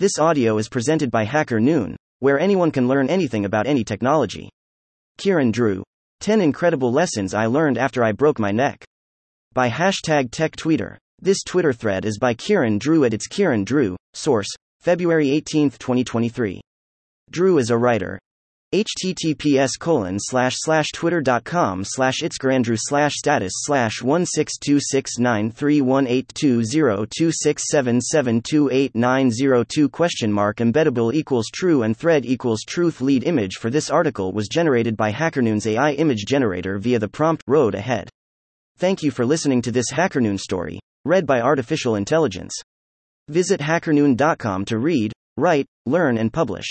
This audio is presented by Hacker Noon, where anyone can learn anything about any technology. Kieran Drew. 10 Incredible Lessons I Learned After I Broke My Neck. By hashtag TechTweeter. This Twitter thread is by Kieran Drew at its Kieran Drew, source, February 18, 2023. Drew is a writer, https colon slash slash twitter.com slash itskierandrew slash status slash one six two six nine three one eight two zero two six seven seven two eight nine zero two question mark embeddable equals true and thread equals truth lead image for this article was generated by HackerNoon's AI image generator via the prompt road ahead. Thank you for listening to this HackerNoon story, read by artificial intelligence. Visit hackernoon.com to read, write, learn and publish.